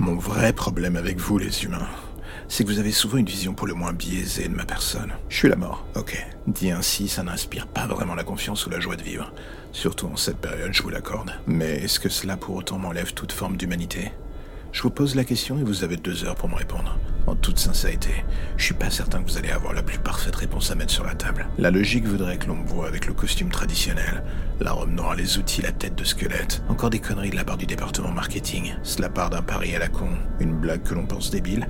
Mon vrai problème avec vous, les humains, c'est que vous avez souvent une vision pour le moins biaisée de ma personne. Je suis la mort, ok. Dit ainsi, ça n'inspire pas vraiment la confiance ou la joie de vivre. Surtout en cette période, je vous l'accorde. Mais est-ce que cela pour autant m'enlève toute forme d'humanité? Je vous pose la question et vous avez deux heures pour me répondre. En toute sincérité, je suis pas certain que vous allez avoir la plus parfaite réponse à mettre sur la table. La logique voudrait que l'on me voit avec le costume traditionnel, la robe noire, les outils, la tête de squelette. Encore des conneries de la part du département marketing. Cela part d'un pari à la con, une blague que l'on pense débile,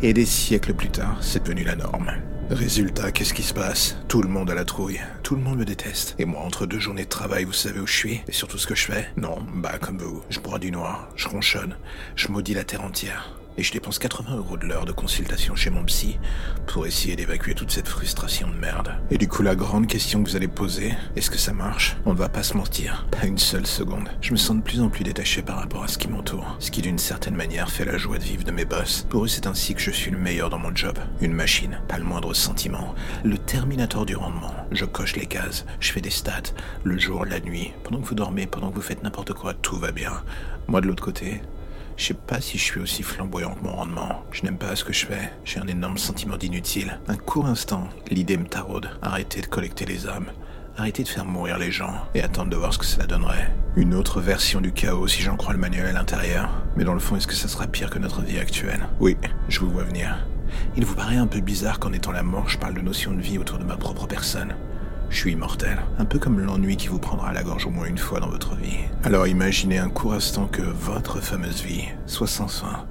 et des siècles plus tard, c'est devenu la norme. Résultat, qu'est-ce qui se passe? Tout le monde a la trouille, tout le monde me déteste. Et moi, entre deux journées de travail, vous savez où je suis? Et surtout ce que je fais? Non, bah comme vous, je bois du noir, je ronchonne, je maudis la terre entière et je dépense 80 euros de l'heure de consultation chez mon psy pour essayer d'évacuer toute cette frustration de merde. Et du coup, la grande question que vous allez poser, est-ce que ça marche? On ne va pas se mentir, pas une seule seconde. Je me sens de plus en plus détaché par rapport à ce qui m'entoure, ce qui d'une certaine manière fait la joie de vivre de mes boss. Pour eux, c'est ainsi que je suis le meilleur dans mon job. Une machine, pas le moindre sentiment, le terminator du rendement. Je coche les cases, je fais des stats, le jour, la nuit, pendant que vous dormez, pendant que vous faites n'importe quoi, tout va bien. Moi de l'autre côté, je sais pas si je suis aussi flamboyant que mon rendement. Je n'aime pas ce que je fais. J'ai un énorme sentiment d'inutile. Un court instant, l'idée me taraude. Arrêter de collecter les âmes. Arrêter de faire mourir les gens et attendre de voir ce que cela donnerait. Une autre version du chaos si j'en crois le manuel à l'intérieur. Mais dans le fond, est-ce que ça sera pire que notre vie actuelle? Oui, je vous vois venir. Il vous paraît un peu bizarre qu'en étant la mort, je parle de notion de vie autour de ma propre personne. Je suis immortel, un peu comme l'ennui qui vous prendra à la gorge au moins une fois dans votre vie. Alors imaginez un court instant que votre fameuse vie soit sans fin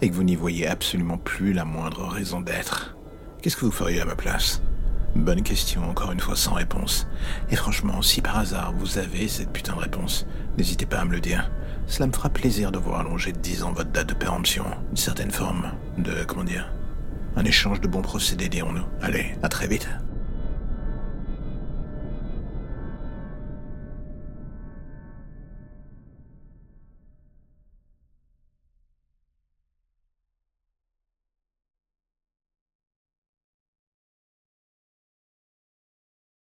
et que vous n'y voyez absolument plus la moindre raison d'être. Qu'est-ce que vous feriez à ma place? Bonne question, encore une fois sans réponse. Et franchement, si par hasard vous avez cette putain de réponse, n'hésitez pas à me le dire. Cela me fera plaisir de voir allonger de 10 ans votre date de péremption. Une certaine forme de, comment dire, un échange de bons procédés, dirons-nous. Allez, à très vite.